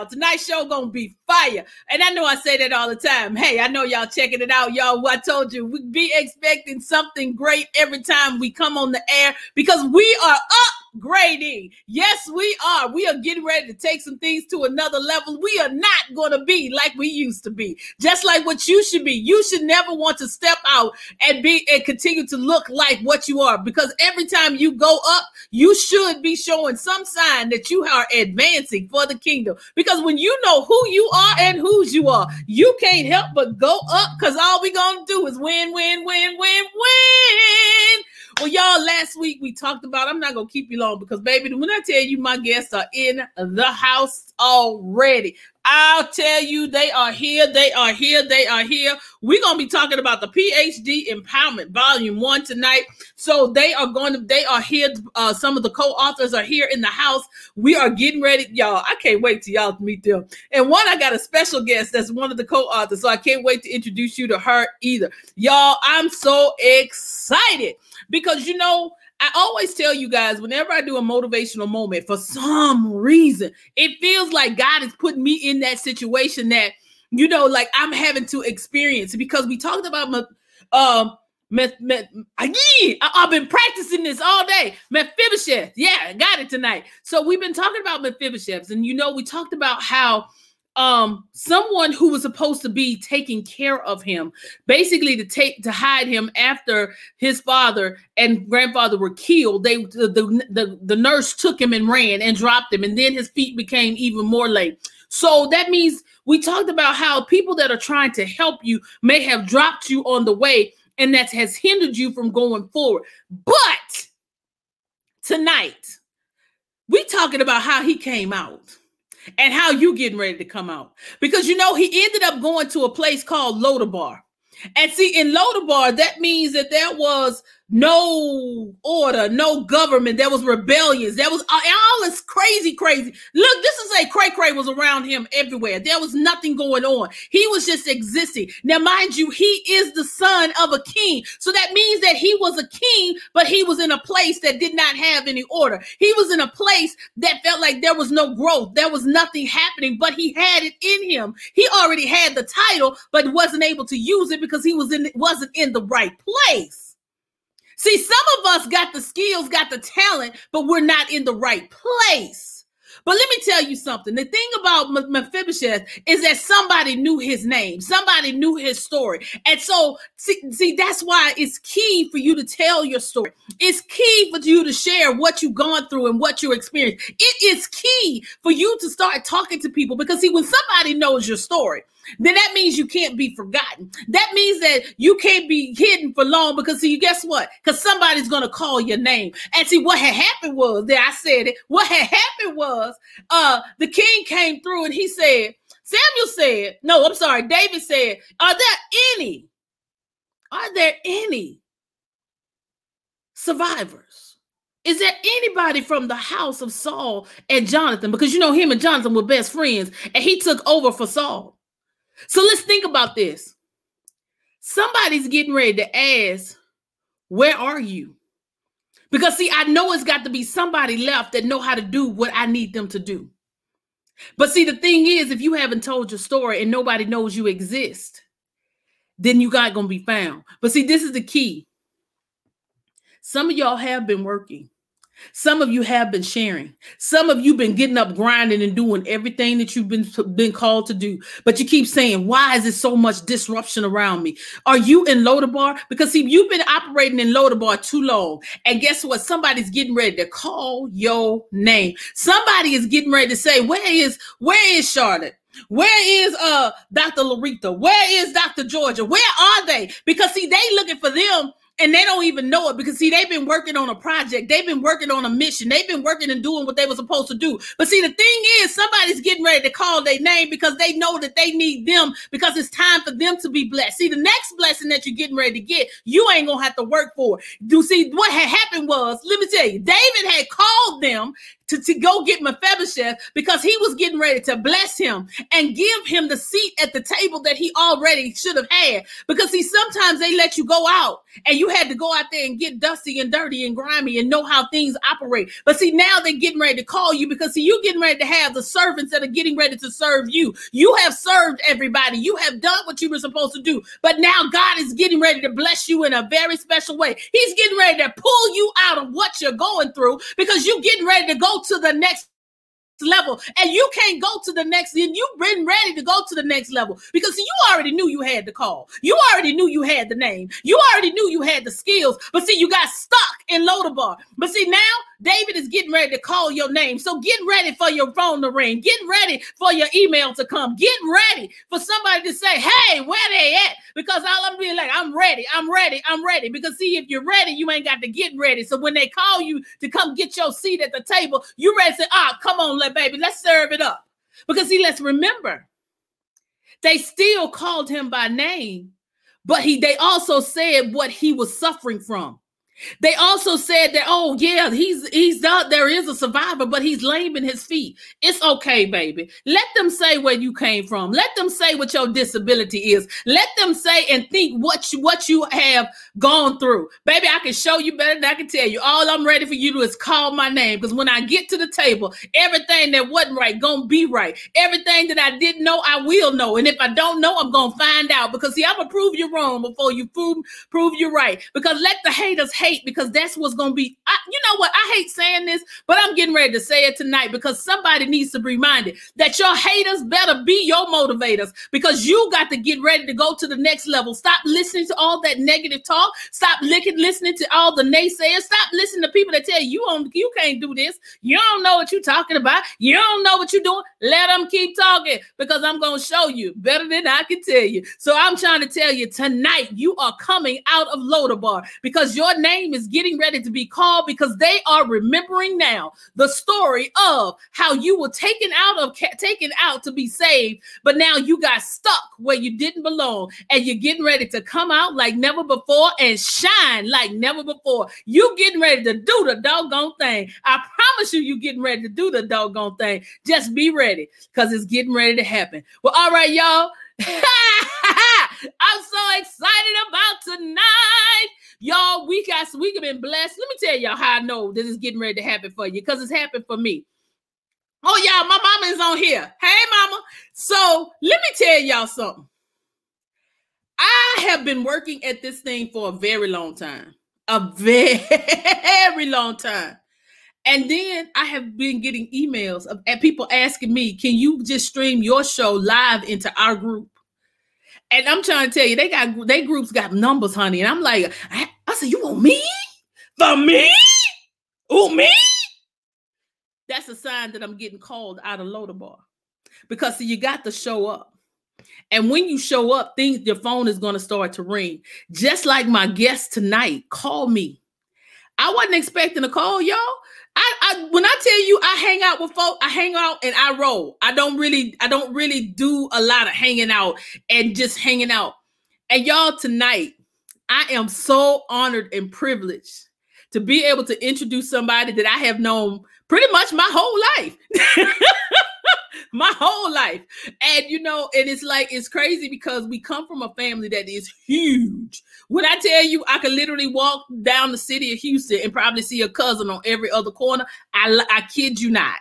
y'all, tonight's show gonna be fire. And I know I say that all the time. Hey, I know y'all checking it out, y'all. I told you we be expecting something great every time we come on the air because we are up upgrading. Yes, we are. We are getting ready to take some things to another level. We are not going to be like we used to be. Just like what you should be. You should never want to step out and be and continue to look like what you are because every time you go up, you should be showing some sign that you are advancing for the kingdom. Because when you know who you are and whose you are, you can't help but go up because all we're going to do is win, win, win, win, win. Well, y'all, last week we talked about, I'm not going to keep you long because, baby, when I tell you my guests are in the house already, I'll tell you they are here, they are here, they are here. We're going to be talking about the PhD Empowerment Volume 1 tonight. So they are going to, they are here. Uh, some of the co authors are here in the house. We are getting ready. Y'all, I can't wait till y'all meet them. And one, I got a special guest that's one of the co authors. So I can't wait to introduce you to her either. Y'all, I'm so excited because you know I always tell you guys whenever I do a motivational moment, for some reason, it feels like God is putting me in that situation that, you know, like I'm having to experience because we talked about my, um, Meth, meth, again, I, have been practicing this all day. Mephibosheth, yeah, got it tonight. So we've been talking about Mephibosheths, and you know, we talked about how um someone who was supposed to be taking care of him basically to take to hide him after his father and grandfather were killed. They the, the, the, the nurse took him and ran and dropped him and then his feet became even more lame. So that means we talked about how people that are trying to help you may have dropped you on the way and that has hindered you from going forward. But tonight we talking about how he came out and how you getting ready to come out. Because you know, he ended up going to a place called Lodabar. And see, in Lodabar, that means that there was no order, no government. There was rebellions. There was uh, all this crazy, crazy. Look, this is a cray cray was around him everywhere. There was nothing going on. He was just existing. Now, mind you, he is the son of a king. So that means that he was a king, but he was in a place that did not have any order. He was in a place that felt like there was no growth. There was nothing happening, but he had it in him. He already had the title, but wasn't able to use it because he was in wasn't in the right place. See, some of us got the skills, got the talent, but we're not in the right place. But let me tell you something. The thing about Mephibosheth is that somebody knew his name, somebody knew his story. And so, see, see, that's why it's key for you to tell your story. It's key for you to share what you've gone through and what you experienced. It is key for you to start talking to people because, see, when somebody knows your story, then that means you can't be forgotten. That means that you can't be hidden for long because see, guess what? Because somebody's gonna call your name. And see, what had happened was that I said it. What had happened was uh the king came through and he said, Samuel said, no, I'm sorry, David said, Are there any? Are there any survivors? Is there anybody from the house of Saul and Jonathan? Because you know him and Jonathan were best friends, and he took over for Saul. So let's think about this. Somebody's getting ready to ask, Where are you? Because see, I know it's got to be somebody left that know how to do what I need them to do. But see, the thing is, if you haven't told your story and nobody knows you exist, then you got gonna be found. But see, this is the key. Some of y'all have been working. Some of you have been sharing. Some of you been getting up, grinding, and doing everything that you've been been called to do. But you keep saying, "Why is there so much disruption around me?" Are you in Lodabar? Because see, you've been operating in Lodabar too long, and guess what? Somebody's getting ready to call your name. Somebody is getting ready to say, "Where is Where is Charlotte?" Where is uh Dr. LaRetha? Where is Dr. Georgia? Where are they? Because see, they looking for them and they don't even know it because see they've been working on a project. They've been working on a mission. They've been working and doing what they were supposed to do. But see the thing is somebody's getting ready to call their name because they know that they need them because it's time for them to be blessed. See the next blessing that you're getting ready to get you ain't gonna have to work for. Do see what had happened was let me tell you david had called them to, to go get Mephibosheth because he was getting ready to bless him and give him the seat at the table that he already should have had. Because see, sometimes they let you go out and you had to go out there and get dusty and dirty and grimy and know how things operate. But see, now they're getting ready to call you because see, you're getting ready to have the servants that are getting ready to serve you. You have served everybody. You have done what you were supposed to do. But now God is getting ready to bless you in a very special way. He's getting ready to pull you out of what you're going through because you're getting ready to go to the next level. And you can't go to the next and you've been ready to go to the next level. Because see, you already knew you had the call. You already knew you had the name. You already knew you had the skills. But see you got stuck in Lodabar but see now David is getting ready to call your name. So get ready for your phone to ring. Get ready for your email to come. Get ready for somebody to say, hey, where they at? Because all I'm being like, I'm ready, I'm ready, I'm ready. Because see, if you're ready, you ain't got to get ready. So when they call you to come get your seat at the table, you ready to say, ah, come on, let baby, let's serve it up. Because see, let's remember, they still called him by name, but he they also said what he was suffering from. They also said that, oh yeah, he's he's not there is a survivor, but he's lame in his feet. It's okay, baby. Let them say where you came from. Let them say what your disability is. Let them say and think what you what you have gone through. Baby, I can show you better than I can tell you. All I'm ready for you to do is call my name. Because when I get to the table, everything that wasn't right gonna be right. Everything that I didn't know, I will know. And if I don't know, I'm gonna find out. Because see, I'm gonna prove you wrong before you prove prove you right. Because let the haters hate hate because that's what's going to be. I, you know what? I hate saying this, but I'm getting ready to say it tonight because somebody needs to be reminded that your haters better be your motivators because you got to get ready to go to the next level. Stop listening to all that negative talk. Stop licking, listening to all the naysayers. Stop listening to people that tell you, you, on, you can't do this. You don't know what you're talking about. You don't know what you're doing. Let them keep talking because I'm going to show you better than I can tell you. So I'm trying to tell you tonight, you are coming out of Lodabar because your name name is getting ready to be called because they are remembering now the story of how you were taken out of taken out to be saved, but now you got stuck where you didn't belong, and you're getting ready to come out like never before and shine like never before. You getting ready to do the doggone thing. I promise you, you getting ready to do the doggone thing. Just be ready because it's getting ready to happen. Well, all right, y'all. I'm so excited about tonight. Y'all, we got we have been blessed. Let me tell y'all how I know this is getting ready to happen for you because it's happened for me. Oh, y'all, my mama is on here. Hey, mama. So let me tell y'all something. I have been working at this thing for a very long time. A very long time. And then I have been getting emails of people asking me, can you just stream your show live into our group? And I'm trying to tell you, they got they groups got numbers, honey. And I'm like, I, I said, you want me? For me? Who me? That's a sign that I'm getting called out of Lodabar. Because see, you got to show up. And when you show up, things your phone is going to start to ring. Just like my guest tonight, call me. I wasn't expecting a call, y'all. I, I when I tell you I hang out with folk, I hang out and I roll. I don't really, I don't really do a lot of hanging out and just hanging out. And y'all, tonight, I am so honored and privileged to be able to introduce somebody that I have known pretty much my whole life. my whole life. And you know, and it's like it's crazy because we come from a family that is huge. When I tell you I could literally walk down the city of Houston and probably see a cousin on every other corner, I I kid you not.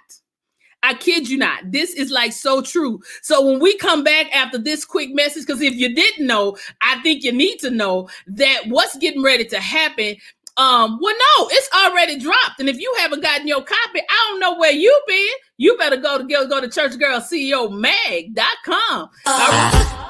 I kid you not. This is like so true. So when we come back after this quick message, because if you didn't know, I think you need to know that what's getting ready to happen um, well, no, it's already dropped. And if you haven't gotten your copy, I don't know where you've been. You better go to go, go to churchgirlceomag.com. Uh-huh.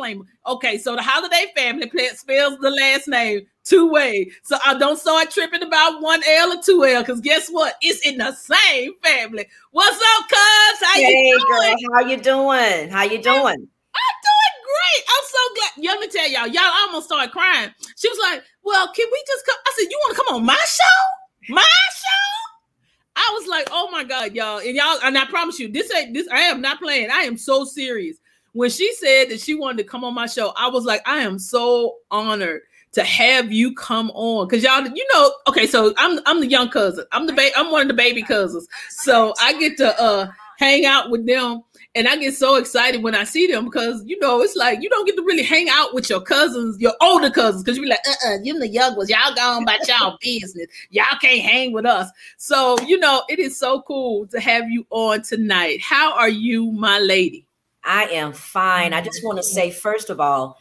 Disclaimer. Okay, so the Holiday family spells the last name two way. So I don't start tripping about one L or two L because guess what? It's in the same family. What's up, cuz? How hey, you doing? girl, how you doing? How you doing? I'm doing great. I'm so glad. Let me tell y'all, y'all almost started crying. She was like, Well, can we just come? I said, You want to come on my show? My show? I was like, oh my God, y'all. And y'all, and I promise you, this ain't this, I am not playing. I am so serious. When she said that she wanted to come on my show, I was like, I am so honored to have you come on because y'all you know okay so i'm i'm the young cousin i'm the baby i'm one of the baby cousins so i get to uh hang out with them and I get so excited when I see them because you know it's like you don't get to really hang out with your cousins, your older cousins, because you be like, uh, uh-uh, you the young ones, y'all gone about y'all business, y'all can't hang with us. So you know it is so cool to have you on tonight. How are you, my lady? I am fine. I just want to say first of all,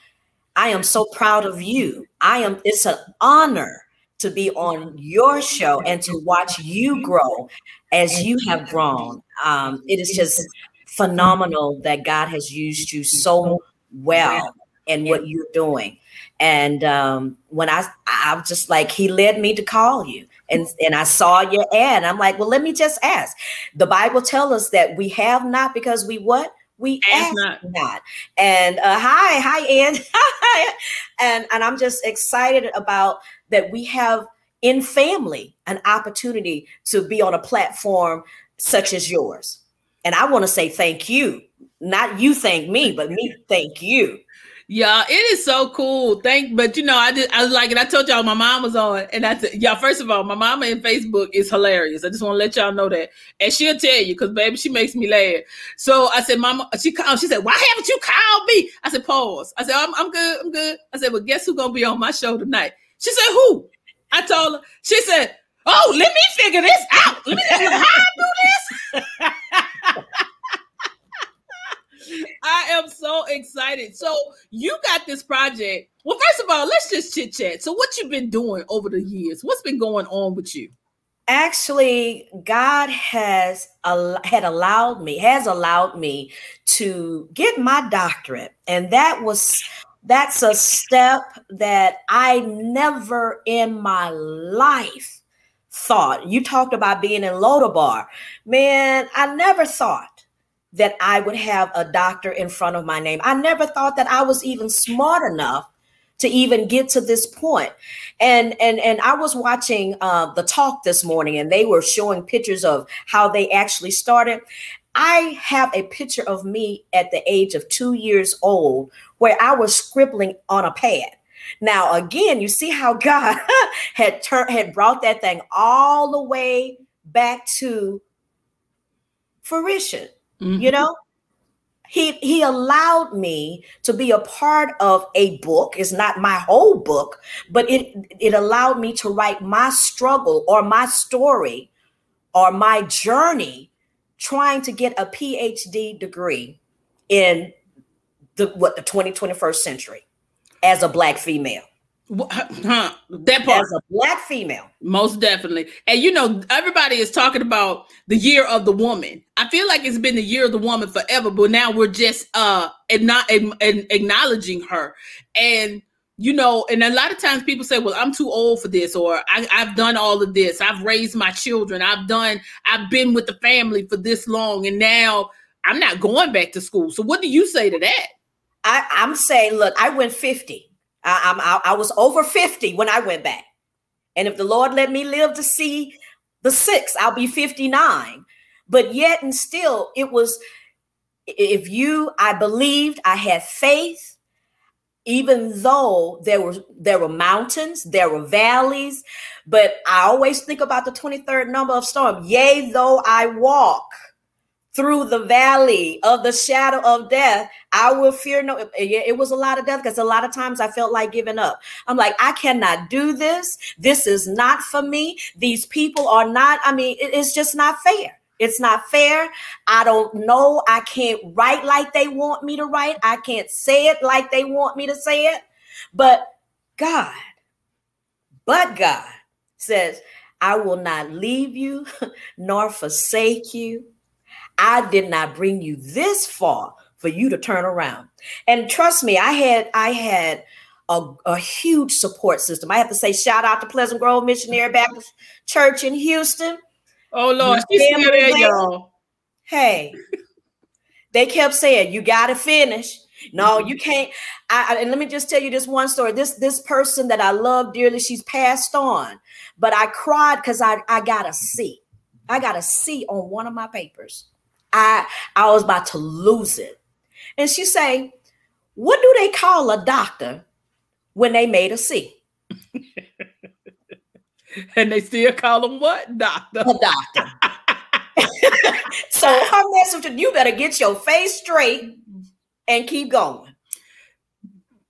I am so proud of you. I am. It's an honor to be on your show and to watch you grow as you have grown. Um, it is just phenomenal that God has used you so well in what you're doing. And um, when I, I was just like, he led me to call you. And, and I saw your ad. I'm like, well, let me just ask. The Bible tells us that we have not because we what? We ask, not. not. And uh, hi, hi, Ann. and and I'm just excited about that we have in family an opportunity to be on a platform such as yours. And I want to say thank you. Not you thank me, but me thank you. Yeah, it is so cool. Thank, but you know, I did. I was like, and I told y'all my mom was on, and I said, y'all. First of all, my mama in Facebook is hilarious. I just want to let y'all know that, and she'll tell you because baby, she makes me laugh. So I said, Mama, she called. Oh, she said, Why haven't you called me? I said, Pause. I said, I'm, I'm good. I'm good. I said, Well, guess who's gonna be on my show tonight? She said, Who? I told her. She said, Oh, let me figure this out. Let me how I do this. I am so excited. So you got this project. Well, first of all, let's just chit chat. So what you've been doing over the years? What's been going on with you? Actually, God has had allowed me has allowed me to get my doctorate, and that was that's a step that I never in my life thought. You talked about being in Lodabar. Man, I never thought that I would have a doctor in front of my name. I never thought that I was even smart enough to even get to this point. And and and I was watching uh, the talk this morning, and they were showing pictures of how they actually started. I have a picture of me at the age of two years old where I was scribbling on a pad. Now, again, you see how God had turned had brought that thing all the way back to fruition. Mm-hmm. You know, he he allowed me to be a part of a book. It's not my whole book, but it it allowed me to write my struggle or my story or my journey trying to get a PhD degree in the what the 2021st century as a black female. Huh, that part as a black female, most definitely. And you know, everybody is talking about the year of the woman. I feel like it's been the year of the woman forever, but now we're just uh and not and acknowledging her. And you know, and a lot of times people say, "Well, I'm too old for this," or I, "I've done all of this. I've raised my children. I've done. I've been with the family for this long, and now I'm not going back to school." So, what do you say to that? I, I'm saying, look, I went 50. I, I, I was over 50 when I went back. And if the Lord let me live to see the six, I'll be 59. But yet and still, it was, if you, I believed, I had faith, even though there were there were mountains, there were valleys, but I always think about the 23rd number of storm. Yea, though I walk through the valley of the shadow of death, I will fear no. It was a lot of death because a lot of times I felt like giving up. I'm like, I cannot do this. This is not for me. These people are not, I mean, it's just not fair. It's not fair. I don't know. I can't write like they want me to write. I can't say it like they want me to say it. But God, but God says, I will not leave you nor forsake you. I did not bring you this far for you to turn around. And trust me, I had I had a, a huge support system. I have to say shout out to Pleasant Grove Missionary Baptist Church in Houston. Oh Lord, she's still there, y'all. Hey, they kept saying, "You got to finish." No, mm-hmm. you can't. I, and let me just tell you this one story. This this person that I love dearly, she's passed on, but I cried because I I got a C. I got a C on one of my papers. I I was about to lose it, and she say, "What do they call a doctor when they made a C?" and they still call them what doctor? A doctor. so her message, to you better get your face straight and keep going.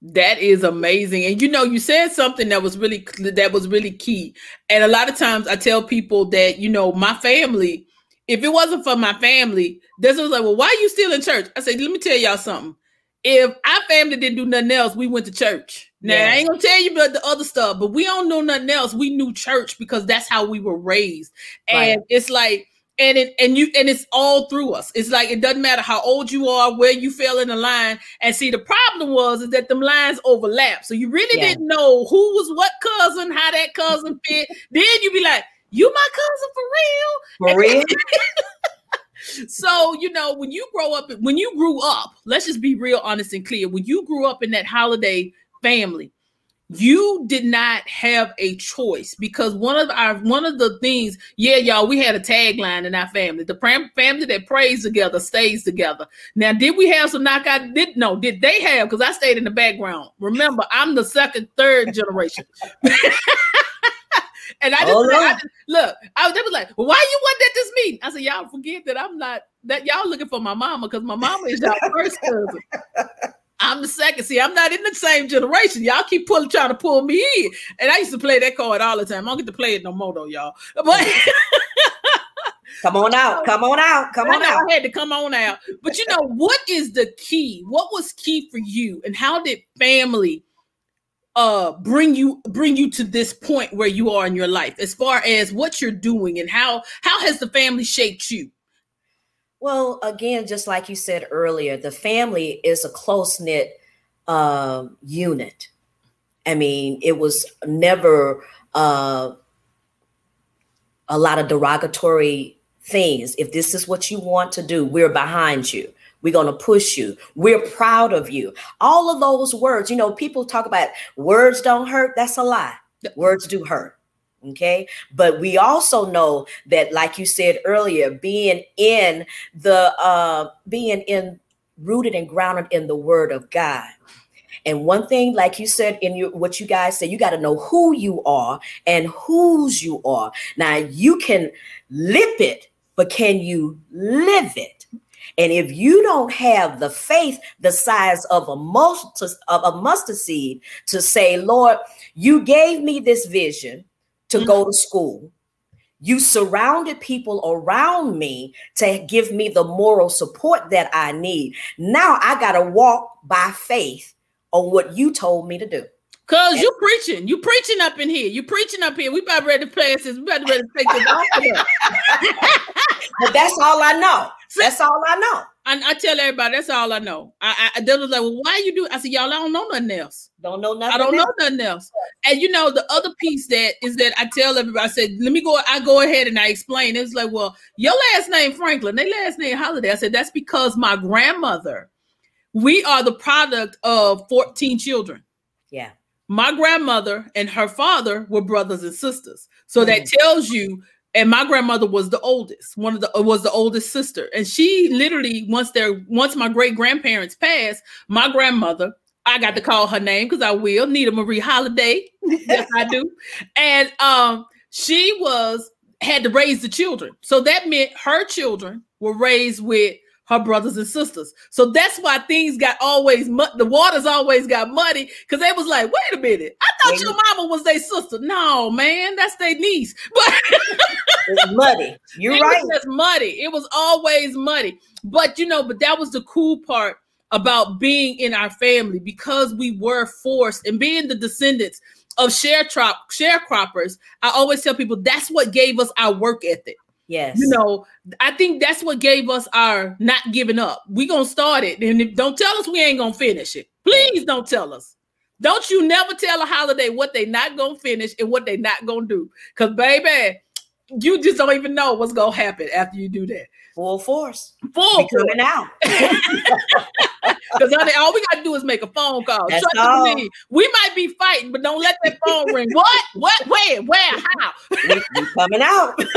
That is amazing. And you know, you said something that was really that was really key. And a lot of times I tell people that, you know, my family, if it wasn't for my family, this was like, well, why are you still in church? I said, let me tell y'all something. If our family didn't do nothing else, we went to church. Now yeah. I ain't gonna tell you about the other stuff, but we don't know nothing else. We knew church because that's how we were raised. And right. it's like and it and you and it's all through us. It's like it doesn't matter how old you are, where you fell in the line. And see, the problem was is that them lines overlap, so you really yeah. didn't know who was what cousin, how that cousin fit. then you be like, "You my cousin for real?" For real. so you know when you grow up, when you grew up, let's just be real, honest, and clear. When you grew up in that holiday family, you did not have a choice because one of our one of the things yeah y'all we had a tagline in our family the pram- family that prays together stays together now did we have some knockout did no did they have because i stayed in the background remember i'm the second third generation and I just, oh, I just, look, I was, they was like, why you want at this meeting? I said, y'all forget that I'm not that y'all looking for my mama because my mama is y'all first cousin. I'm the second. See, I'm not in the same generation. Y'all keep pulling, trying to pull me in. And I used to play that card all the time. I don't get to play it no more though, y'all. But come on out, come on out, come on out. I had to come on out. But you know, what is the key? What was key for you? And how did family uh bring you bring you to this point where you are in your life as far as what you're doing and how how has the family shaped you? Well, again, just like you said earlier, the family is a close knit uh, unit. I mean, it was never uh, a lot of derogatory things. If this is what you want to do, we're behind you. We're going to push you. We're proud of you. All of those words, you know, people talk about words don't hurt. That's a lie. Words do hurt. Okay. But we also know that, like you said earlier, being in the, uh, being in rooted and grounded in the word of God. And one thing, like you said in your what you guys said, you got to know who you are and whose you are. Now you can lip it, but can you live it? And if you don't have the faith the size of a mustard of a mustard seed to say, Lord, you gave me this vision to mm-hmm. go to school. You surrounded people around me to give me the moral support that I need. Now I got to walk by faith on what you told me to do. Cause you preaching, you preaching up in here. You preaching up here. We about ready to play this. We about ready to take this off. but that's all I know. That's all I know. I, I, tell everybody that's all I know. I, I they was like, well, why you do? I said, y'all, I don't know nothing else. Don't know nothing. I don't else. know nothing else. And you know, the other piece that is that I tell everybody, I said, let me go. I go ahead and I explain. It's like, well, your last name Franklin, their last name Holiday. I said that's because my grandmother. We are the product of fourteen children. Yeah my grandmother and her father were brothers and sisters. So that mm. tells you and my grandmother was the oldest one of the was the oldest sister. And she literally once their once my great grandparents passed my grandmother i got to call her name because i will nita marie holiday yes i do. And um she was had to raise the children. So that meant her children were raised with her brothers and sisters. So that's why things got always mud. The waters always got muddy because they was like, wait a minute, I thought your mama was their sister. No, man, that's their niece. But it's muddy. You're it right. It's muddy. It was always muddy. But you know, but that was the cool part about being in our family because we were forced and being the descendants of sharecrop sharecroppers. I always tell people that's what gave us our work ethic Yes. You know, I think that's what gave us our not giving up. We gonna start it, and if, don't tell us we ain't gonna finish it. Please don't tell us. Don't you never tell a holiday what they not gonna finish and what they not gonna do. Cause baby, you just don't even know what's gonna happen after you do that. Full force. Full coming out. Because all we gotta do is make a phone call. That's Trust all. me, we might be fighting, but don't let that phone ring. What? What? Where? Where? How? we, we coming out.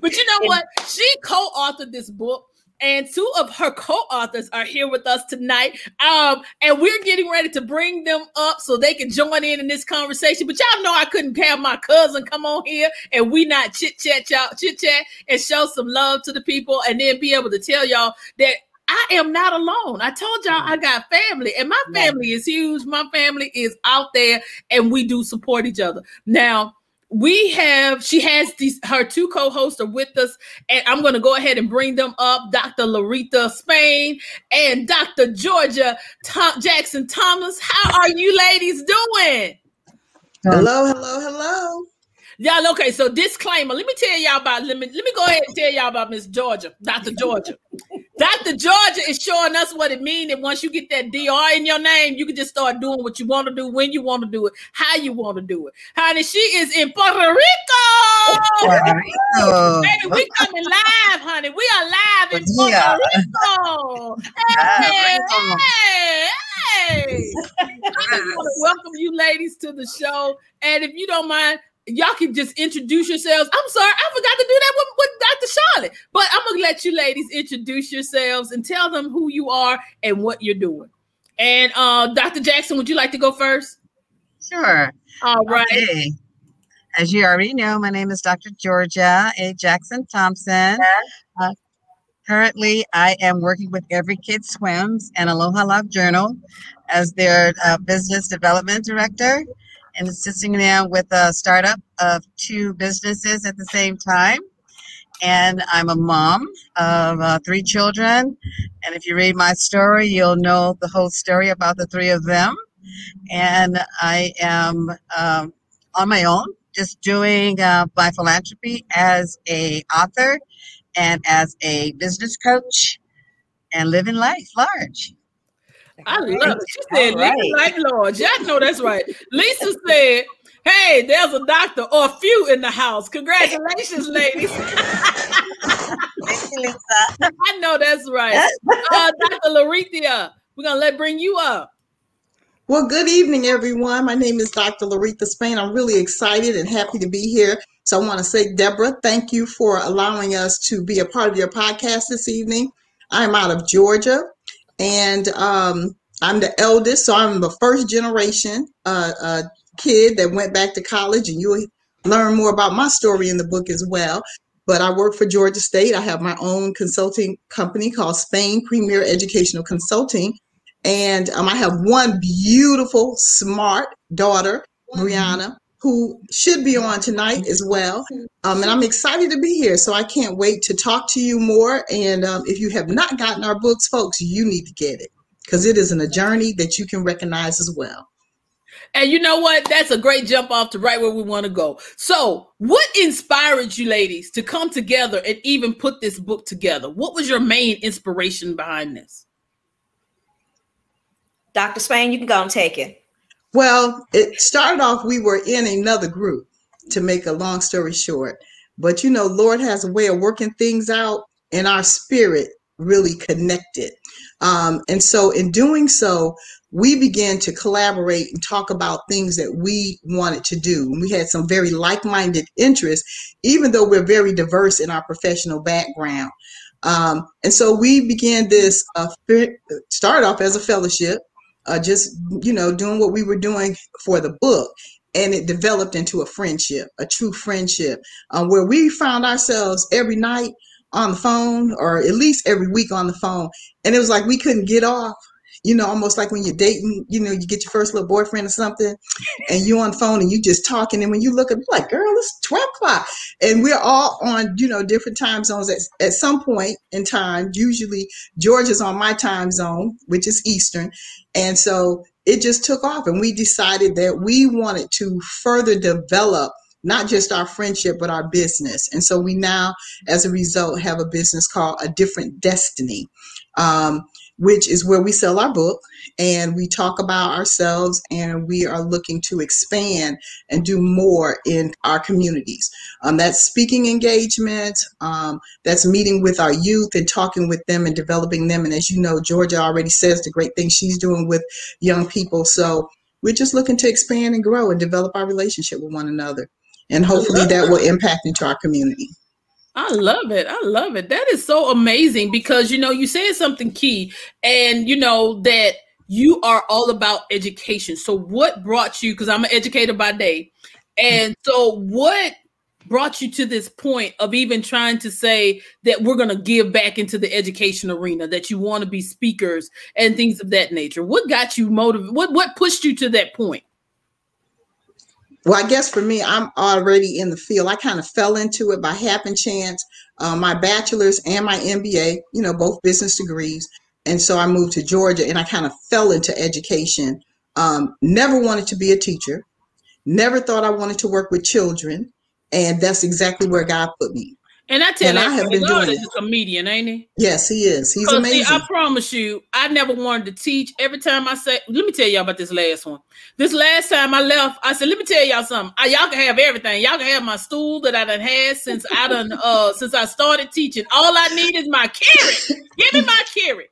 But you know what? She co-authored this book. And two of her co-authors are here with us tonight. Um, and we're getting ready to bring them up so they can join in in this conversation. But y'all know I couldn't have my cousin come on here and we not chit chat, y'all chit chat and show some love to the people, and then be able to tell y'all that I am not alone. I told y'all I got family, and my family is huge. My family is out there, and we do support each other. Now, we have she has these her two co-hosts are with us, and I'm going to go ahead and bring them up. Dr. LaRetha Spain and Dr. Georgia Tom, Jackson Thomas. How are you ladies doing? Hello, hello, hello. Y'all okay? So disclaimer. Let me tell y'all about. Let me let me go ahead and tell y'all about Miss Georgia, Dr. Georgia. Dr. Georgia is showing us what it means that once you get that DR in your name, you can just start doing what you want to do, when you want to do it, how you want to do it. Honey, she is in Puerto Rico. Oh, Baby, we coming live, honey. We are live in Puerto Yeah. Rico. Hey, Rico. hey, hey. I just want to welcome you ladies to the show. And if you don't mind, y'all can just introduce yourselves. I'm sorry, I forgot to do that with, with Dr. Charlotte. But I'm gonna let you ladies introduce yourselves and tell them who you are and what you're doing. And uh, Dr. Jackson, would you like to go first? Sure. All right. Okay. As you already know, my name is Dr. Georgia A. Jackson Thompson. Uh, currently, I am working with Every Kid Swims and Aloha Love Journal as their uh, business development director and assisting them with a startup of two businesses at the same time. And I'm a mom of uh, three children. And if you read my story, you'll know the whole story about the three of them. And I am um, on my own, just doing uh, my philanthropy as a author and as a business coach and living life large. I love it. She said, All living right. like Lord. Yeah, I know that's right. Lisa said, Hey, there's a doctor or a few in the house. Congratulations, ladies. Thank you, Lisa. I know that's right. Uh, Dr. LaRetha, we're gonna let bring you up. Well, good evening, everyone. My name is Dr. LaRetha Spain. I'm really excited and happy to be here. So I want to say, Deborah, thank you for allowing us to be a part of your podcast this evening. I'm out of Georgia, and um, I'm the eldest, so I'm the first generation uh, uh, kid that went back to college, and you'll learn more about my story in the book as well. But I work for Georgia State. I have my own consulting company called Spain Premier Educational Consulting. And um, I have one beautiful, smart daughter, Brianna, who should be on tonight as well. Um, and I'm excited to be here. So I can't wait to talk to you more. And um, if you have not gotten our books, folks, you need to get it because it is in a journey that you can recognize as well. And you know what? That's a great jump off to right where we want to go. So, what inspired you ladies to come together and even put this book together? What was your main inspiration behind this? Dr. Spain, you can go and take it. Well, it started off, we were in another group to make a long story short. But you know, Lord has a way of working things out, and our spirit really connected. Um, and so, in doing so, we began to collaborate and talk about things that we wanted to do. And we had some very like minded interests, even though we're very diverse in our professional background. Um, and so, we began this, uh, started off as a fellowship, uh, just, you know, doing what we were doing for the book. And it developed into a friendship, a true friendship, uh, where we found ourselves every night on the phone or at least every week on the phone. And it was like we couldn't get off, you know, almost like when you're dating, you know, you get your first little boyfriend or something and you're on phone and you just talking. And when you look at like, girl, it's 12 o'clock. And we're all on, you know, different time zones at, at some point in time. Usually Georgia's on my time zone, which is Eastern. And so it just took off and we decided that we wanted to further develop not just our friendship, but our business. And so we now, as a result, have a business called A Different Destiny. Um, which is where we sell our book and we talk about ourselves and we are looking to expand and do more in our communities. Um, that's speaking engagement, um, that's meeting with our youth and talking with them and developing them. And as you know, Georgia already says the great things she's doing with young people. So we're just looking to expand and grow and develop our relationship with one another. And hopefully that will impact into our community. I love it. I love it. That is so amazing because you know you said something key, and you know that you are all about education. So what brought you? Because I'm an educator by day, and so what brought you to this point of even trying to say that we're going to give back into the education arena that you want to be speakers and things of that nature what got you motivated what what pushed you to that point well, I guess for me, I'm already in the field. I kind of fell into it by happen chance. Uh, my bachelor's and my MBA, you know, both business degrees. And so I moved to Georgia and I kind of fell into education. Um, never wanted to be a teacher, never thought I wanted to work with children. And that's exactly where God put me. And I tell and you, I have been doing is a comedian, ain't he? Yes, he is. He's amazing. See, I promise you, I never wanted to teach. Every time I say, let me tell y'all about this last one. This last time I left, I said, let me tell y'all something. I, y'all can have everything. Y'all can have my stool that I done had since I done uh since I started teaching. All I need is my carrot. Give me my carrot.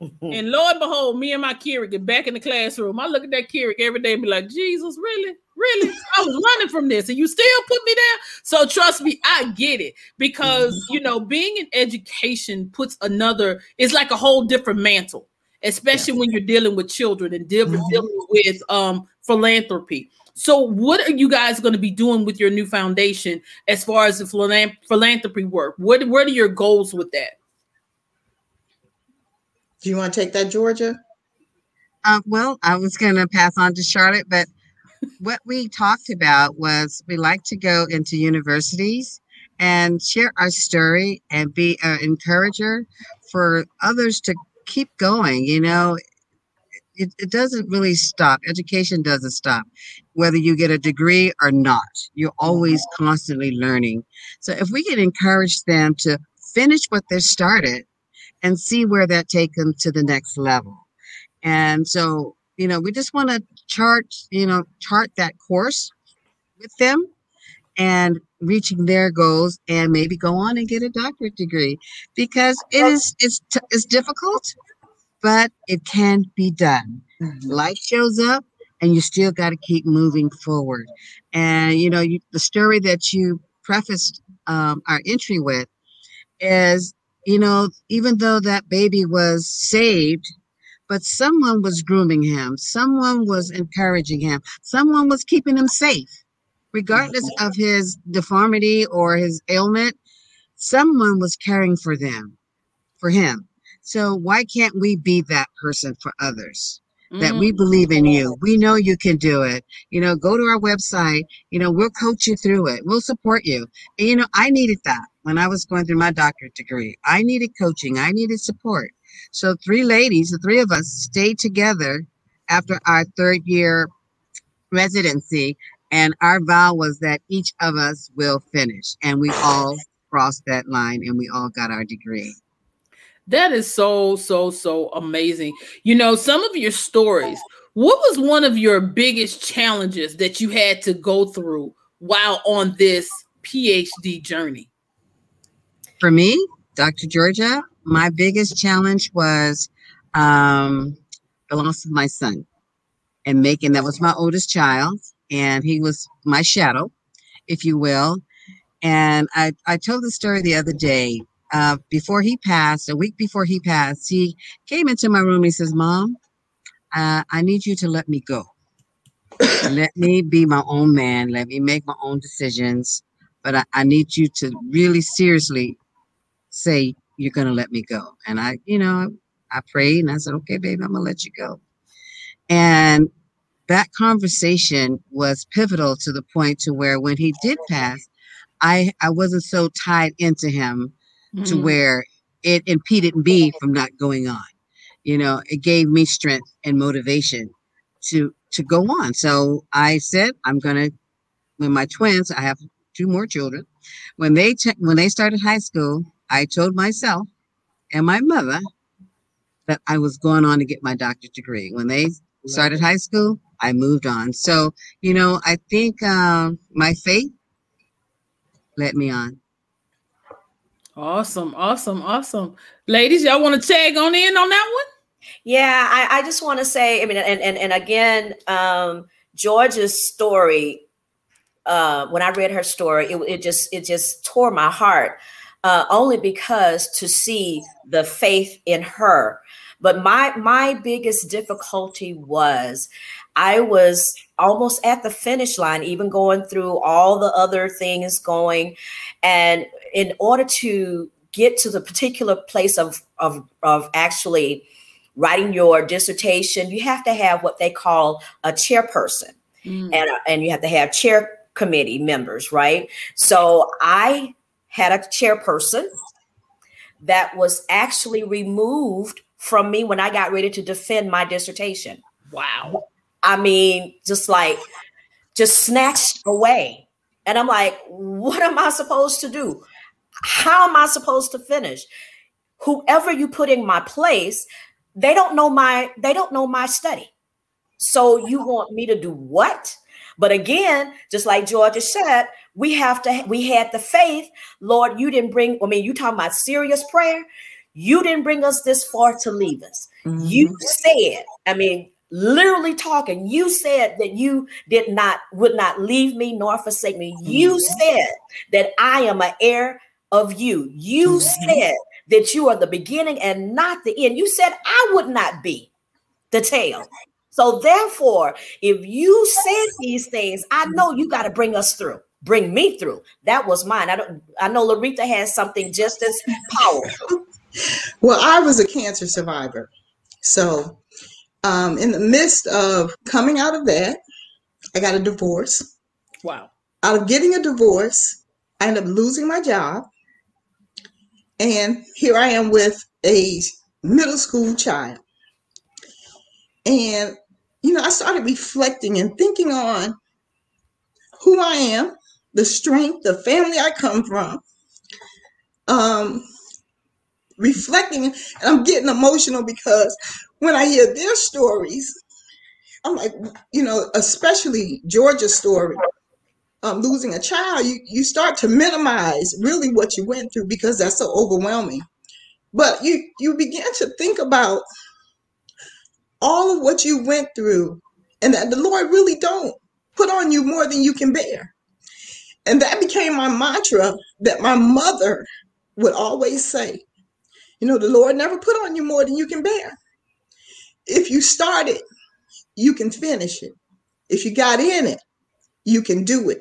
and lo and behold, me and my carrot get back in the classroom. I look at that carrot every day and be like, Jesus, really? Really? I was running from this and you still put me there? So trust me, I get it because, mm-hmm. you know, being in education puts another, it's like a whole different mantle, especially yeah. when you're dealing with children and dealing, mm-hmm. dealing with um, philanthropy. So, what are you guys going to be doing with your new foundation as far as the philanthropy work? What what are your goals with that? Do you want to take that, Georgia? Uh, well, I was going to pass on to Charlotte, but what we talked about was we like to go into universities and share our story and be an encourager for others to keep going. You know, it, it doesn't really stop. Education doesn't stop, whether you get a degree or not. You're always constantly learning. So if we can encourage them to finish what they started and see where that takes them to the next level. And so you know, we just want to chart, you know, chart that course with them and reaching their goals and maybe go on and get a doctorate degree because it is it's it's difficult but it can be done mm-hmm. life shows up and you still got to keep moving forward and you know you, the story that you prefaced um, our entry with is you know even though that baby was saved but someone was grooming him, someone was encouraging him, someone was keeping him safe, regardless of his deformity or his ailment. Someone was caring for them, for him. So why can't we be that person for others? That we mm-hmm. believe in you. We know you can do it. You know, go to our website. You know, we'll coach you through it. We'll support you. And, you know, I needed that when I was going through my doctorate degree. I needed coaching. I needed support. So three ladies, the three of us stayed together after our third year residency. And our vow was that each of us will finish. And we all crossed that line and we all got our degree. That is so, so, so amazing. You know, some of your stories, what was one of your biggest challenges that you had to go through while on this PhD journey? For me, Dr. Georgia, my biggest challenge was um, the loss of my son and making that was my oldest child, and he was my shadow, if you will. And I, I told the story the other day. Uh, before he passed, a week before he passed, he came into my room. He says, Mom, uh, I need you to let me go. let me be my own man. Let me make my own decisions. But I, I need you to really seriously say you're going to let me go. And I, you know, I prayed and I said, okay, baby, I'm going to let you go. And that conversation was pivotal to the point to where when he did pass, I, I wasn't so tied into him mm-hmm. to where it impeded me from not going on. You know, it gave me strength and motivation to to go on. So I said, I'm gonna when my twins, I have two more children, when they t- when they started high school, I told myself and my mother that I was going on to get my doctorate degree. When they started high school, I moved on. So, you know, I think um, my faith led me on. Awesome, awesome, awesome. Ladies, y'all want to tag on in on that one? Yeah, I, I just want to say, I mean, and and, and again, um, Georgia's story, uh, when I read her story, it, it just it just tore my heart. Uh, only because to see the faith in her. But my my biggest difficulty was I was almost at the finish line, even going through all the other things going. And in order to get to the particular place of, of, of actually writing your dissertation, you have to have what they call a chairperson. Mm. And, and you have to have chair committee members, right? So I had a chairperson that was actually removed from me when I got ready to defend my dissertation. Wow. I mean, just like, just snatched away. And I'm like, what am I supposed to do? How am I supposed to finish? Whoever you put in my place, they don't know my they don't know my study. So you want me to do what? But again, just like Georgia said, we have to we had the faith. Lord, you didn't bring, I mean, you talking about serious prayer. You didn't bring us this far to leave us. Mm-hmm. You said, I mean, literally talking you said that you did not would not leave me nor forsake me you mm-hmm. said that i am an heir of you you mm-hmm. said that you are the beginning and not the end you said i would not be the tail so therefore if you said these things i know you got to bring us through bring me through that was mine i don't i know LaRetha has something just as powerful well i was a cancer survivor so um, in the midst of coming out of that, I got a divorce. Wow. Out of getting a divorce, I ended up losing my job. And here I am with a middle school child. And, you know, I started reflecting and thinking on who I am, the strength, the family I come from. Um, reflecting, and I'm getting emotional because when I hear their stories, I'm like, you know, especially Georgia's story, um, losing a child, you, you start to minimize really what you went through because that's so overwhelming. But you you begin to think about all of what you went through and that the Lord really don't put on you more than you can bear. And that became my mantra that my mother would always say. You know, the Lord never put on you more than you can bear if you start it, you can finish it. If you got in it, you can do it.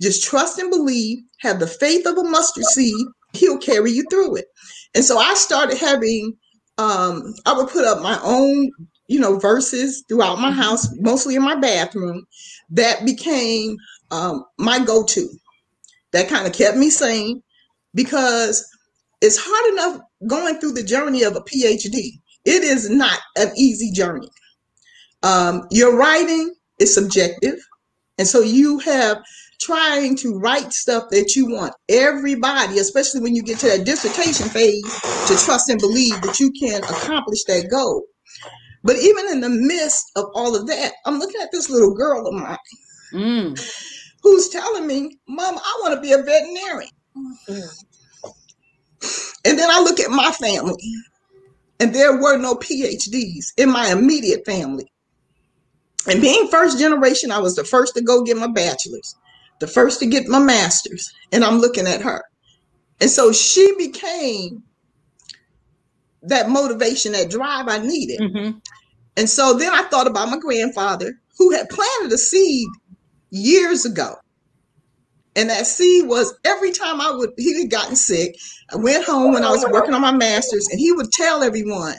Just trust and believe, have the faith of a mustard seed, he'll carry you through it. And so I started having, um, I would put up my own, you know, verses throughout my house, mostly in my bathroom. That became um, my go to. That kind of kept me sane because it's hard enough going through the journey of a PhD it is not an easy journey. Um, your writing is subjective. And so you have trying to write stuff that you want everybody, especially when you get to that dissertation phase, to trust and believe that you can accomplish that goal. But even in the midst of all of that, I'm looking at this little girl of mine mm. who's telling me, Mom, I want to be a veterinarian. And then I look at my family and there were no PhDs in my immediate family. And being first generation, I was the first to go get my bachelor's, the first to get my master's, and I'm looking at her. And so she became that motivation, that drive I needed. Mm-hmm. And so then I thought about my grandfather who had planted a seed years ago. And that seed was every time I would, he had gotten sick. I went home when I was working on my master's, and he would tell everyone,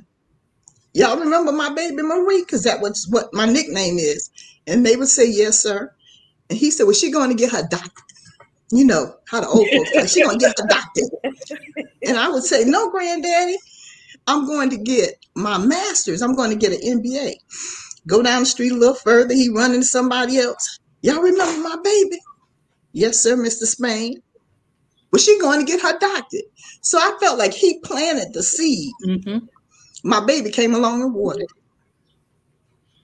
Y'all remember my baby Marie? Because that was what my nickname is. And they would say, Yes, sir. And he said, Was she going to get her doctor? You know how the old folks She going to get her doctor. And I would say, No, granddaddy, I'm going to get my master's. I'm going to get an MBA. Go down the street a little further. He run into somebody else. Y'all remember my baby? Yes, sir, Mr. Spain. Was she going to get her doctorate? So I felt like he planted the seed. Mhm. My baby came along and watered.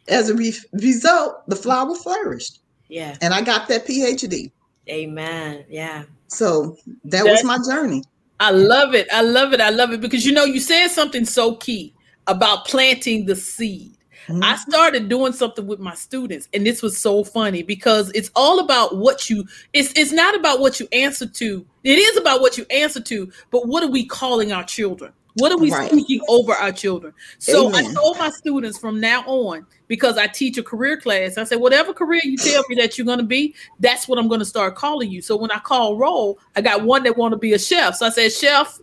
As a re- result, the flower flourished, Yeah. and I got that PhD. Amen. Yeah. So that was my journey. I love it. I love it. I love it because you know you said something so key about planting the seed. Mhm. I started doing something with my students, and this was so funny because it's all about what you. It's it's not about what you answer to. It is about what you answer to, but what are we calling our children? What are we Right. speaking over our children? So I told my students from now on because I teach a career class. I said, whatever career you tell me that you're going to be, that's what I'm going to start calling you. So when I call roll, I got one that want to be a chef. So I said, chef.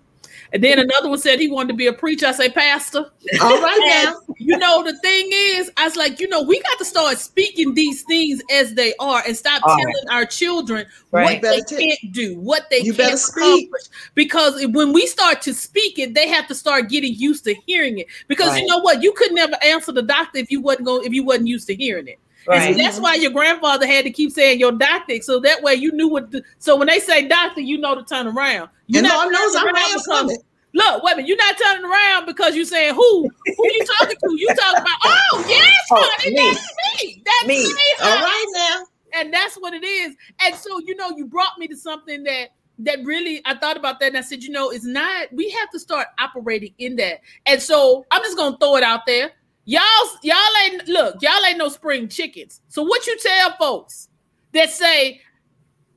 And then another one said he wanted to be a preacher. I say, pastor. All right now. You know, the thing is, I was like, you know, we got to start speaking these things as they are and stop All telling our children Right. what they Better t- can't do, what they You can't better speak. accomplish. Because when we start to speak it, they have to start getting used to hearing it. Because you know what? You could never answer the doctor if you wasn't going if you wasn't used to hearing it. And Right. so that's why your grandfather had to keep saying your doctor. So that way you knew what to, so when they say doctor, you know to turn around. And not Lord knows I turning around because- Look, wait a minute. You're not turning around because you're saying who? Who you talking to? You talking about? Oh yes, Oh, honey, me. that's me. That's Me. me. All right now. And that's what it is. And so you know, you brought me to something that that really I thought about that and I said, you know, it's not. We have to start operating in that. And so I'm just gonna throw it out there. Y'all, y'all ain't look. Y'all ain't no spring chickens. So what you tell folks that say?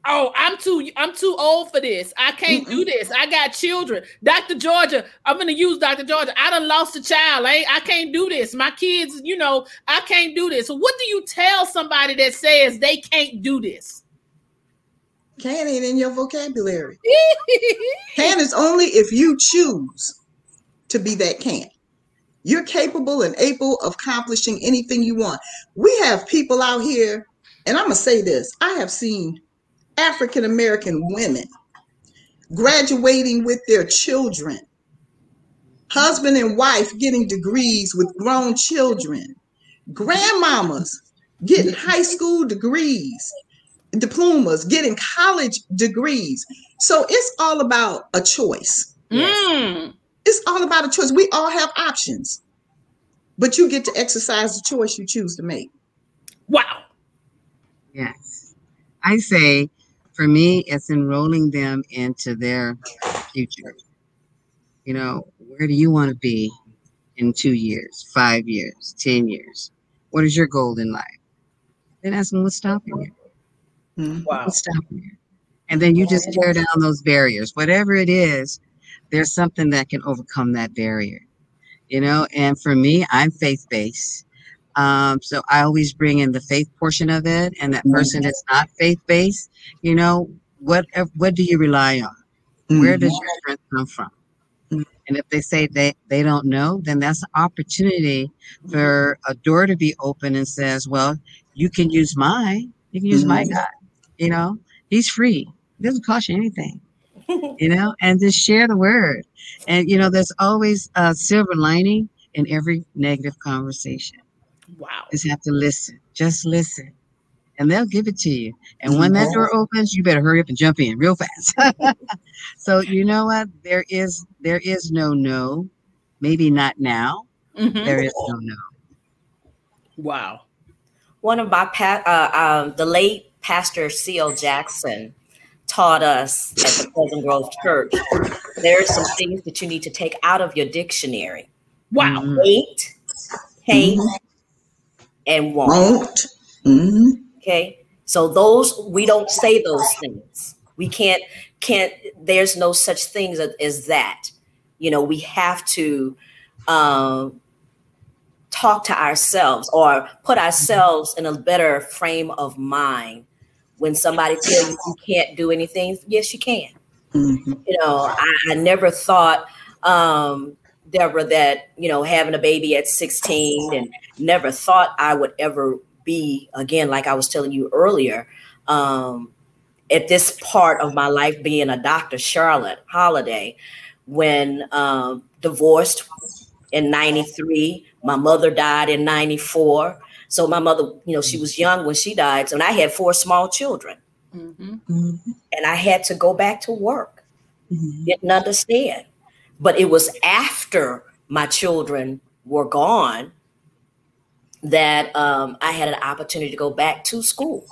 Oh, I'm too I'm too old for this. I can't do this. I got children. Dr. Georgia, I'm gonna use Dr. Georgia. I done lost a child. I, I can't do this. My kids, you know, I can't do this. So what do you tell somebody that says they can't do this? Can ain't in your vocabulary. Can is only if you choose to be that can. You're capable and able of accomplishing anything you want. We have people out here, and I'm going to say this I have seen African American women graduating with their children, husband and wife getting degrees with grown children, grandmamas getting high school degrees, diplomas, getting college degrees. So it's all about a choice. Mm. It's all about a choice. We all have options, but you get to exercise the choice you choose to make. Wow. Yes. I say for me, it's enrolling them into their future. You know, where do you want to be in two years, five years, 10 years? What is your goal in life? Then ask them what's stopping you. Mhm. Wow. What's stopping you? And then you just tear down those barriers. Whatever it is, there's something that can overcome that barrier. You know, and for me, I'm faith based. Um, so I always bring in the faith portion of it, and that person that's not faith based, you know, what what do you rely on? Where does your strength come from? Mhm. And if they say they they don't know, then that's an opportunity for a door to be open and says, well, you can use mine. You can use my. God. You know, He's free. It doesn't cost you anything. You know, and just share the word. And you know, there's always a silver lining in every negative conversation. Wow. Just have to listen. Just listen. And they'll give it to you. And when that door opens, you better hurry up and jump in real fast. so you know what? There is there is no no. Maybe not now. Mhm. There is no no. Wow. One of my pa- uh, um, the late Pastor C.L. Jackson taught us at the Pleasant Grove Church. There are some things that you need to take out of your dictionary: Wow. Mhm. hate, hate, and won't. Won't. Mhm. Okay, so those we don't say those things. We can't can't. There's no such things as, as that. You know, we have to um, talk to ourselves or put ourselves in a better frame of mind. When somebody tells you you can't do anything, yes, you can. Mhm. You know, I, I never thought, um, Deborah, that you know having a baby at 16, and never thought I would ever be again, like I was telling you earlier, um, at this part of my life being a doctor, Charlotte Holliday, when um, divorced in 93, my mother died in 94. So my mother, you know, she was young when she died. So and I had four small children. Mm-hmm. Mm-hmm. And I had to go back to work. Mm-hmm. Didn't understand. But it was after my children were gone that um, I had an opportunity to go back to school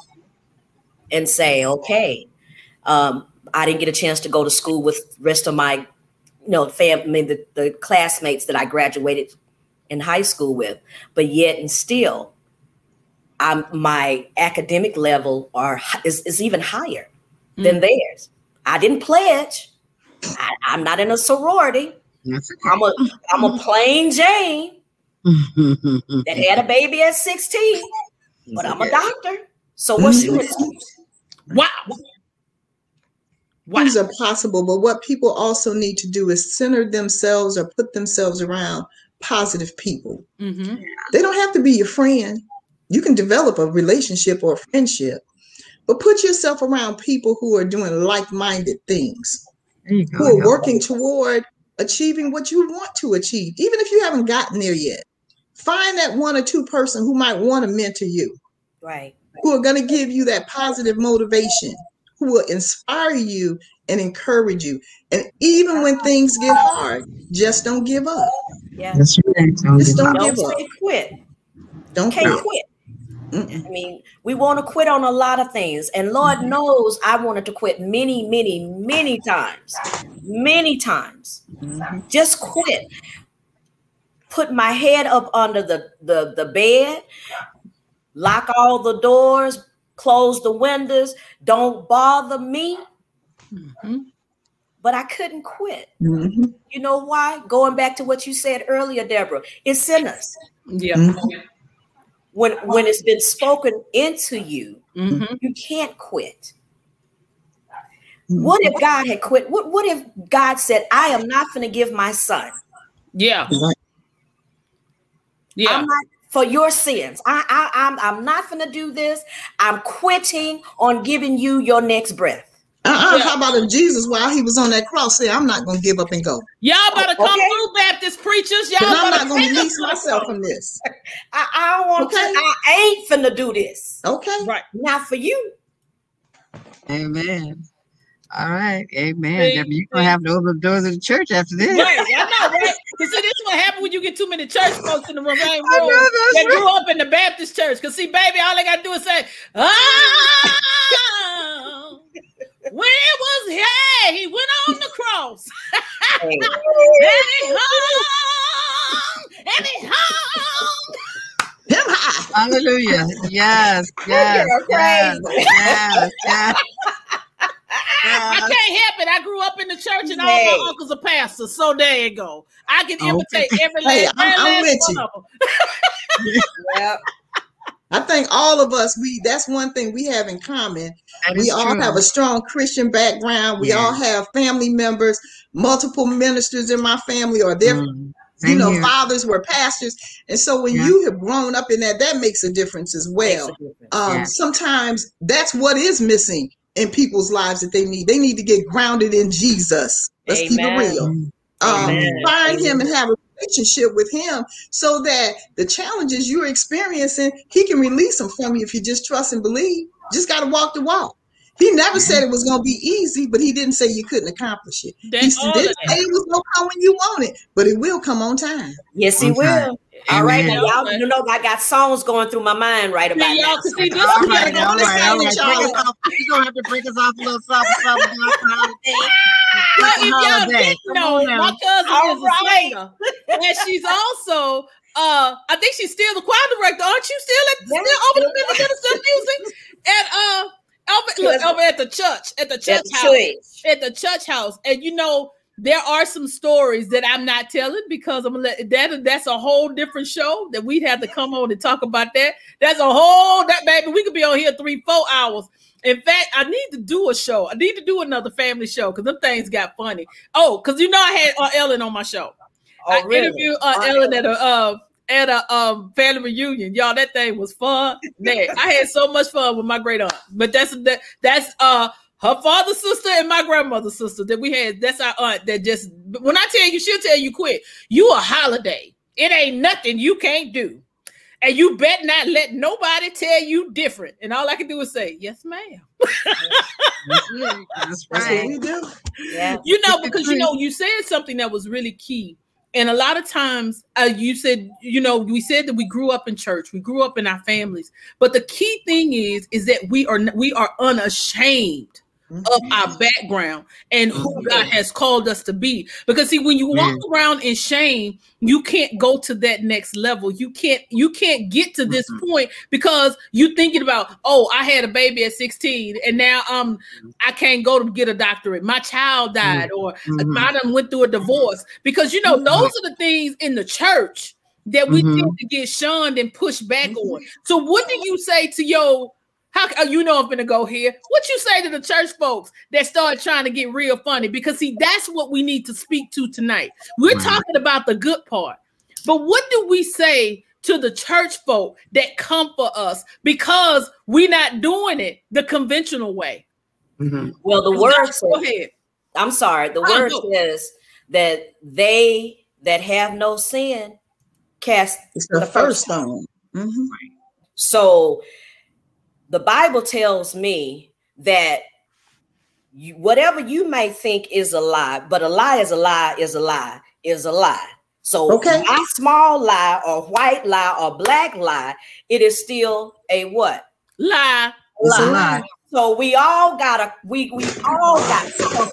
and say, okay, um, I didn't get a chance to go to school with rest of my, you know, family, the, the classmates that I graduated in high school with, but yet and still, I'm, my academic level are is, is even higher mm. than theirs. I didn't pledge. I, am not in a sorority. Okay. I'm a I'm a plain Jane that had a baby at 16, but I'm a doctor. So what's your excuse? Wow. Wow. Things are possible, but what people also need to do is center themselves or put themselves around positive people. Mm-hmm. They don't have to be your friend. You can develop a relationship or a friendship, but put yourself around people who are doing like minded things, who are working toward achieving what you want to achieve, even if you haven't gotten there yet. Find that one or two person who might want to mentor you. Right. Who are going to give you that positive motivation, who will inspire you and encourage you. And even when things get hard, just don't give up. Yeah. That's right. Don't just don't give up. quit. Don't Can't quit. I mean, we want to quit on a lot of things. And Lord mm-hmm. knows I wanted to quit many, many, many times. Many times. Mm-hmm. Just quit. Put my head up under the, the, the bed, lock all the doors, close the windows, don't bother me. Mm-hmm. But I couldn't quit. Mm-hmm. You know why? Going back to what you said earlier, Deborah, it's in us. Yeah. Mm-hmm when when it's been spoken into you, mm-hmm. you can't quit. What if God had quit? What what if God said, "I am not going to give my son"? Yeah. Yeah. I'm not for your sins. I, I I'm I'm not going to do this. I'm quitting on giving you your next breath. Uh-uh. Yeah. How about if Jesus, while he was on that cross, said, "I'm not going to give up and go." Y'all better come okay. through, Baptist preachers. Y'all I'm not going to release myself from this. I, I don't want okay. to. I ain't finna do this. Okay, right? Not for you. Amen. All right, amen. See, You're gonna have to open the doors of the church after this. Right, I know, right? You see, this is what happens when you get too many church folks in the room. Same room that right. grew up in the Baptist church. Cause see, baby, all they gotta do is say, "Ah." when it was hey, he went on the cross. and he hung, and he hung. Him high. Hallelujah. Yes, yes, yes, yes, yes. I can't help it. I grew up in the church and all my uncles are pastors. So there you go. I can imitate okay. every last, hey, I'm, I'm last one of them. yep. I think all of us, we that's one thing we have in common. We all true. have a strong Christian background. We yeah. all have family members, multiple ministers in my family, or their mm. you know, here. fathers were pastors. And so when yeah. you have grown up in that, that makes a difference as well. Difference. Um, yeah. sometimes that's what is missing in people's lives that they need. They need to get grounded in Jesus. Let's Amen. keep it real. Um, find him and have a relationship with him so that the challenges you're experiencing, he can release them from you if you just trust and believe. Just got to walk the walk. He never said it was going to be easy, but he didn't say you couldn't accomplish it. he didn't say it was going to come when you want it, but it will come on time. Yes, he will. All right, now y'all you know I got songs going through my mind right about see, now. See, this all right, all right, all right. You're gonna have to break us off a little something, something Holliday. Well, if y'all didn't know, my cousin all is right. a singer, and she's also uh, I think she's still the choir director. Aren't you still at yes, still over the minister of music? And uh, over, look, over at the church, at the church house, church. at the church house, and you know there are some stories that I'm not telling because I'm gonna let that that's a whole different show that we'd have to come on and talk about that. That's a whole that baby. We could be on here three, four hours. In fact, I need to do a show. I need to do another family show because them things got funny. Oh, because you know I had uh, Ellen on my show. Oh, I really? interviewed uh, Ellen at a uh, at a um, family reunion. Y'all, that thing was fun. Man, I had so much fun with my great aunt. But that's that that's uh her father's sister and my grandmother's sister that we had. That's our aunt that just when I tell you, she'll tell you quick. You a Holliday. It ain't nothing you can't do. And you bet not let nobody tell you different. And all I can do is say, yes, ma'am. That's right. That's That's what we do. Yeah. You know, because you know, you said something that was really key. And a lot of times, uh, you said, you know, we said that we grew up in church, we grew up in our families. But the key thing is, is that we are we are unashamed of Mhm. our background and who Mhm. God has called us to be. Because see, when you walk around in shame, you can't go to that next level. You can't you can't get to this Mhm. point because you thinking about, oh, I had a baby at 16 and now um I can't go to get a doctorate. My child died, or Mhm. I done went through a divorce. Because you know, those are the things in the church that we Mhm. tend to get shunned and pushed back on. So what do you say to your how uh, you know I'm gonna go here? What you say to the church folks that start trying to get real funny? Because see, that's what we need to speak to tonight. We're Right. talking about the good part, but what do we say to the church folk that come for us because we're not doing it the conventional way? Mhm. Well, the word Go says, ahead. I'm sorry, the Oh, word go. says that they that have no sin cast It's the, The first first stone. Mhm. So the Bible tells me that you, whatever you might think is a lie, but a lie is a lie is a lie is a lie. So Okay. my small lie or white lie or black lie, it is still a what? Lie. It's a Lie. lie. So we all gotta we we all got something.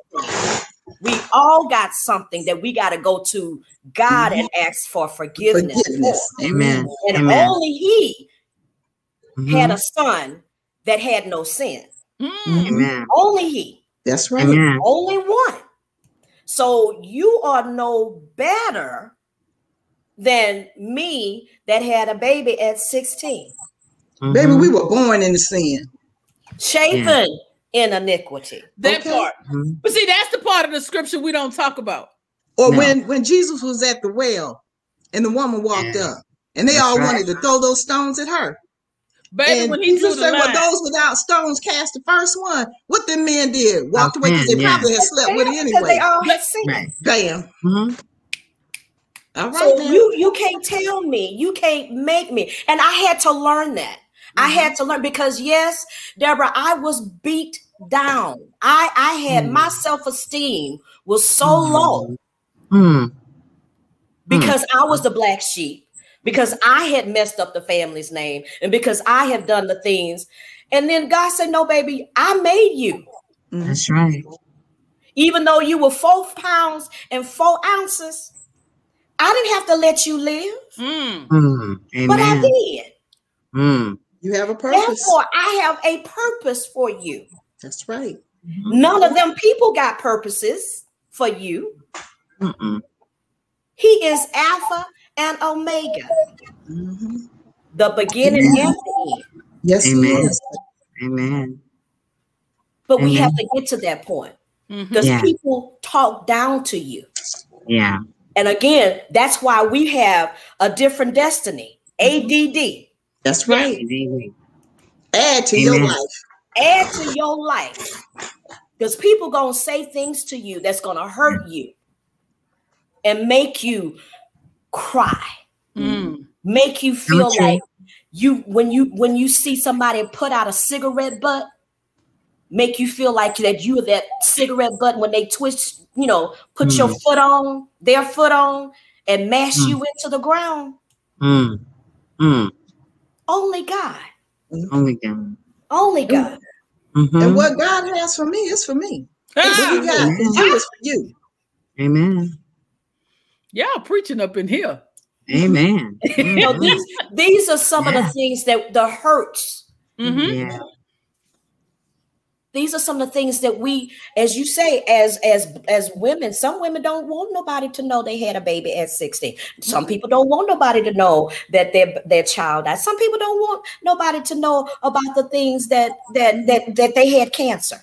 We all got something that we gotta go to God mm-hmm. and ask for forgiveness. Forgiveness. for. Amen. And Amen. only He Mhm. had a son that had no sin. Mm. Mhm. Only he, That's right. Amen. only one. So you are no better than me that had a baby at 16, Baby, Mhm. we were born in the sin. shapen in iniquity. That Okay. part. Mhm. But see, that's the part of the scripture we don't talk about. Or No. when when Jesus was at the well and the woman walked Yeah. up and they That's all right. wanted to throw those stones at her. Baby, and when he Jesus said, Well, those without stones cast the first one. What the men did, walked away because they yeah. probably had slept with it anyway. they all had But- sin. Right. Bam. Mhm. All right. So then. you you can't tell me, you can't make me. And I had to learn that. I Mhm. had to learn because yes, Deborah, I was beat down. I I had Mm. my self-esteem was so Mhm. low Mm. because I was the black sheep, because I had messed up the family's name, and because I have done the things. And then God said, No, baby, I made you. Mhm. That's right. Even though you were four pounds and four ounces, I didn't have to let you live, Mm. Mm. but I did. Mm. You have a purpose. Therefore, I have a purpose for you. That's right. None of them people got purposes for you. Mm-mm. He is Alpha and Omega, Mhm. the beginning Amen. and the end. Yes, Amen. is. Amen. But we have to get to that point because Yeah. people talk down to you. Yeah. And again, that's why we have a different destiny. ADD. That's right. Indeed. Add to your life. Add to your life. Because people gonna say things to you that's gonna hurt you and make you cry. Mm. make you feel true. like you when you when you see somebody put out a cigarette butt make you feel like that you are that cigarette butt when they twist you know put your Mm. foot on their foot on and mash Mm. you into the ground Mm. Mm. only god Only God. only god Mhm. And what God has for me is for me. What Ah, He got for you is for you. Amen. Y'all preaching up in here. Amen. so Mhm. these, these are some of the things that the hurts Mhm. Yeah. these are some of the things that we as you say as as as women some women don't want nobody to know they had a baby at 16 some people don't want nobody to know that their their child died some people don't want nobody to know about the things that that that, that they had cancer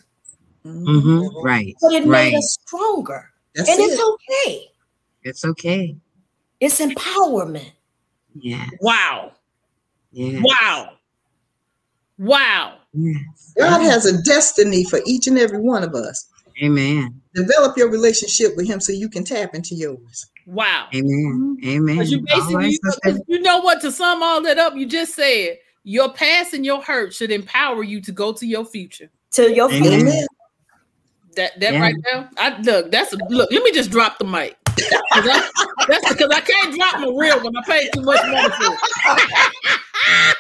hmm Right. but it Right. made us stronger That's and it. it's okay It's okay. it's empowerment Yeah. Wow. Yeah. Wow. Wow. Yes. God has a destiny for each and every one of us. Amen. Develop your relationship with Him so you can tap into yours. Wow. Amen. Mm-hmm. Amen. You basically, Always you know, such a- 'cause you know what? To sum all that up, you just said your past and your hurt should empower you to go to your future. To your future. Amen. That that Yeah. right now. I look. That's a look. Let me just drop the mic. I- that's because I can't drop my real one. I paid too much money for it.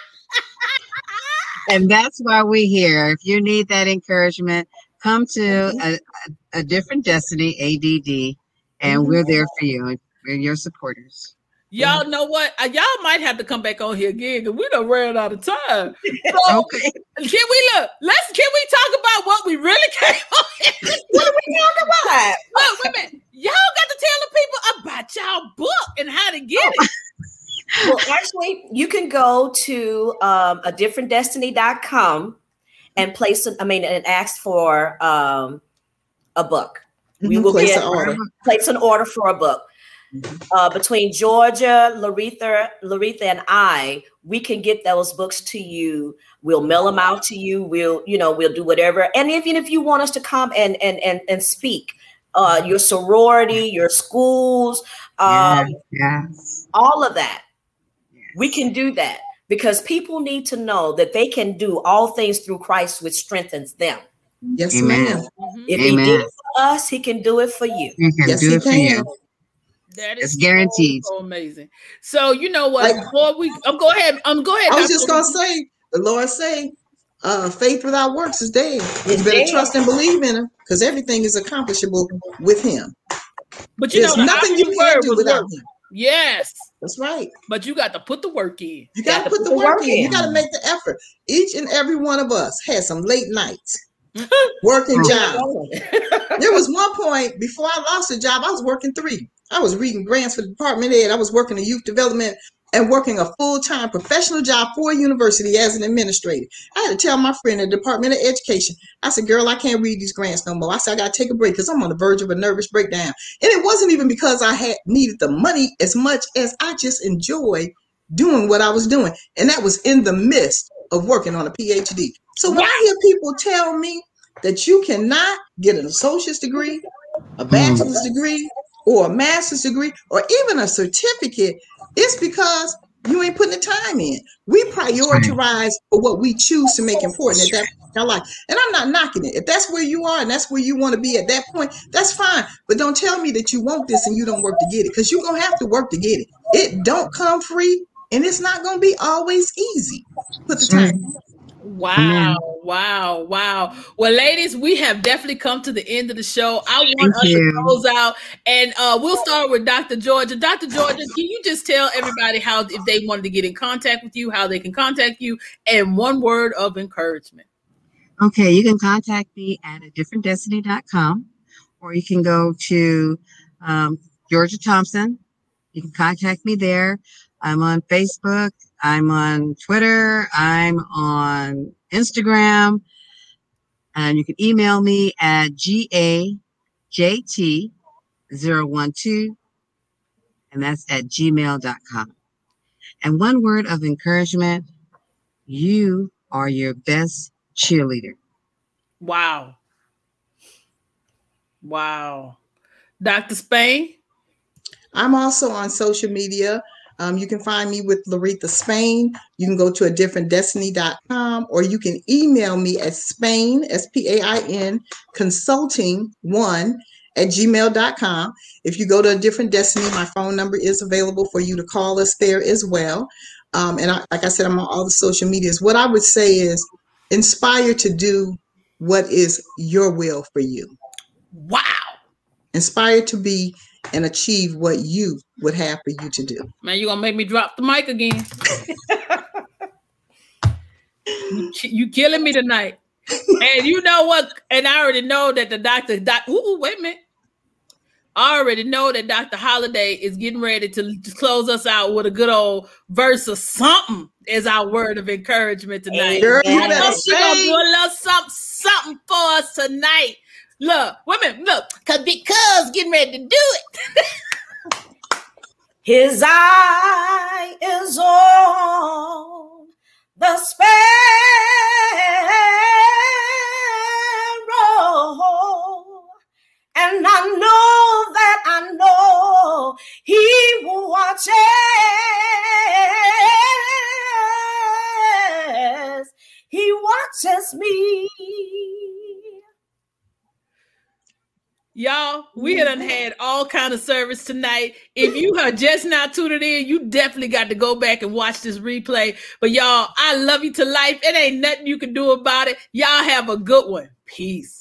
and that's why we're here. If you need that encouragement, come to a, a, a different destiny, ADD, and we're there for you. We're your supporters. Y'all know what? Uh, y'all might have to come back on here again because we done ran out of time. So Okay. can we look? Let's can we talk about what we really came on here? What are we talking about? Look, wait a minute. Y'all got to tell the people about y'all book and how to get it. well, actually, you can go to um, a different destiny.com and place, an- I mean, and ask for um, a book. We Mhm, will place get an order. place an order for a book. Uh, between Georgia, LaRetha, LaRetha, and I, we can get those books to you. We'll mail them out to you. We'll, you know, we'll do whatever. And even if you want us to come and and and and speak, uh, your sorority, your schools, um, yes. all of that, we can do that because people need to know that they can do all things through Christ, which strengthens them. Yes, Amen. ma'am. If he did it for us, he can do it for you. You can Yes, do he it for can. you. That It's guaranteed. So, so amazing. So you know what? Like- Before we, um, go ahead. Um, go ahead. I was Dr. just gonna say, the Lord say, uh, faith without works is dead. You better dead. trust and believe in Him, because everything is accomplishable with Him. But you There's know, the nothing you can word do without work. Him. Yes, That's right. but you got to put the work in. You got to put the work in. You got to make the effort. Each and every one of us had some late nights working jobs. There was one point before I lost a job, I was working three. I was reading grants for the department ed. I was working in youth development and working a full-time professional job for a university as an administrator. I had to tell my friend in the Department of Education, I said, girl, I can't read these grants no more. I said, I gotta take a break because I'm on the verge of a nervous breakdown. And it wasn't even because I had needed the money as much as I just enjoyed doing what I was doing. And that was in the midst of working on a PhD. So when I hear people tell me that you cannot get an associate's degree, a bachelor's degree, or a master's degree, or even a certificate, it's because you ain't putting the time in. We prioritize what we choose to make important at that point in our life. And I'm not knocking it. If that's where you are and that's where you want to be at that point, that's fine. But don't tell me that you want this and you don't work to get it, because you're gonna have to work to get it. It don't come free, and it's not gonna be always easy. Put the time. Wow, wow, wow. Well, ladies, we have definitely come to the end of the show. I want Thank us to close out, and uh, we'll start with Dr. Georgia. Dr. Georgia, can you just tell everybody how, if they wanted to get in contact with you, how they can contact you, and one word of encouragement? Okay, you can contact me at a differentdestiny.com or you can go to um, Georgia Thompson. You can contact me there. I'm on Facebook. I'm on Twitter. I'm on Instagram. And you can email me at gajt012 and that's at gmail.com. And one word of encouragement you are your best cheerleader. Wow. Wow. Dr. Spain? I'm also on social media. Um, you can find me with LaRetha Spain. You can go to a different destiny.com or you can email me at Spain, S P A I N, consulting one at gmail.com. If you go to a different destiny, my phone number is available for you to call us there as well. Um, and I, like I said, I'm on all the social medias. What I would say is inspire to do what is your will for you. Wow. Inspire to be and achieve what you would have for you to do. Man, you're gonna make me drop the mic again. you, you killing me tonight. and you know what? And I already know that the doctor, doc, ooh, wait a minute. I already know that Dr. Holliday is getting ready to, to close us out with a good old verse of something as our word of encouragement tonight. Girl, you I know she gonna do a little something, something for us tonight. Look, women, look, cause because getting ready to do it. His eye is on the sparrow. And I know that I know He watches. He watches me. Y'all, we done mm-hmm. had all kind of service tonight. If you are just now tuning in, you definitely got to go back and watch this replay. But y'all, I love you to life. It ain't nothing you can do about it. Y'all have a good one. Peace.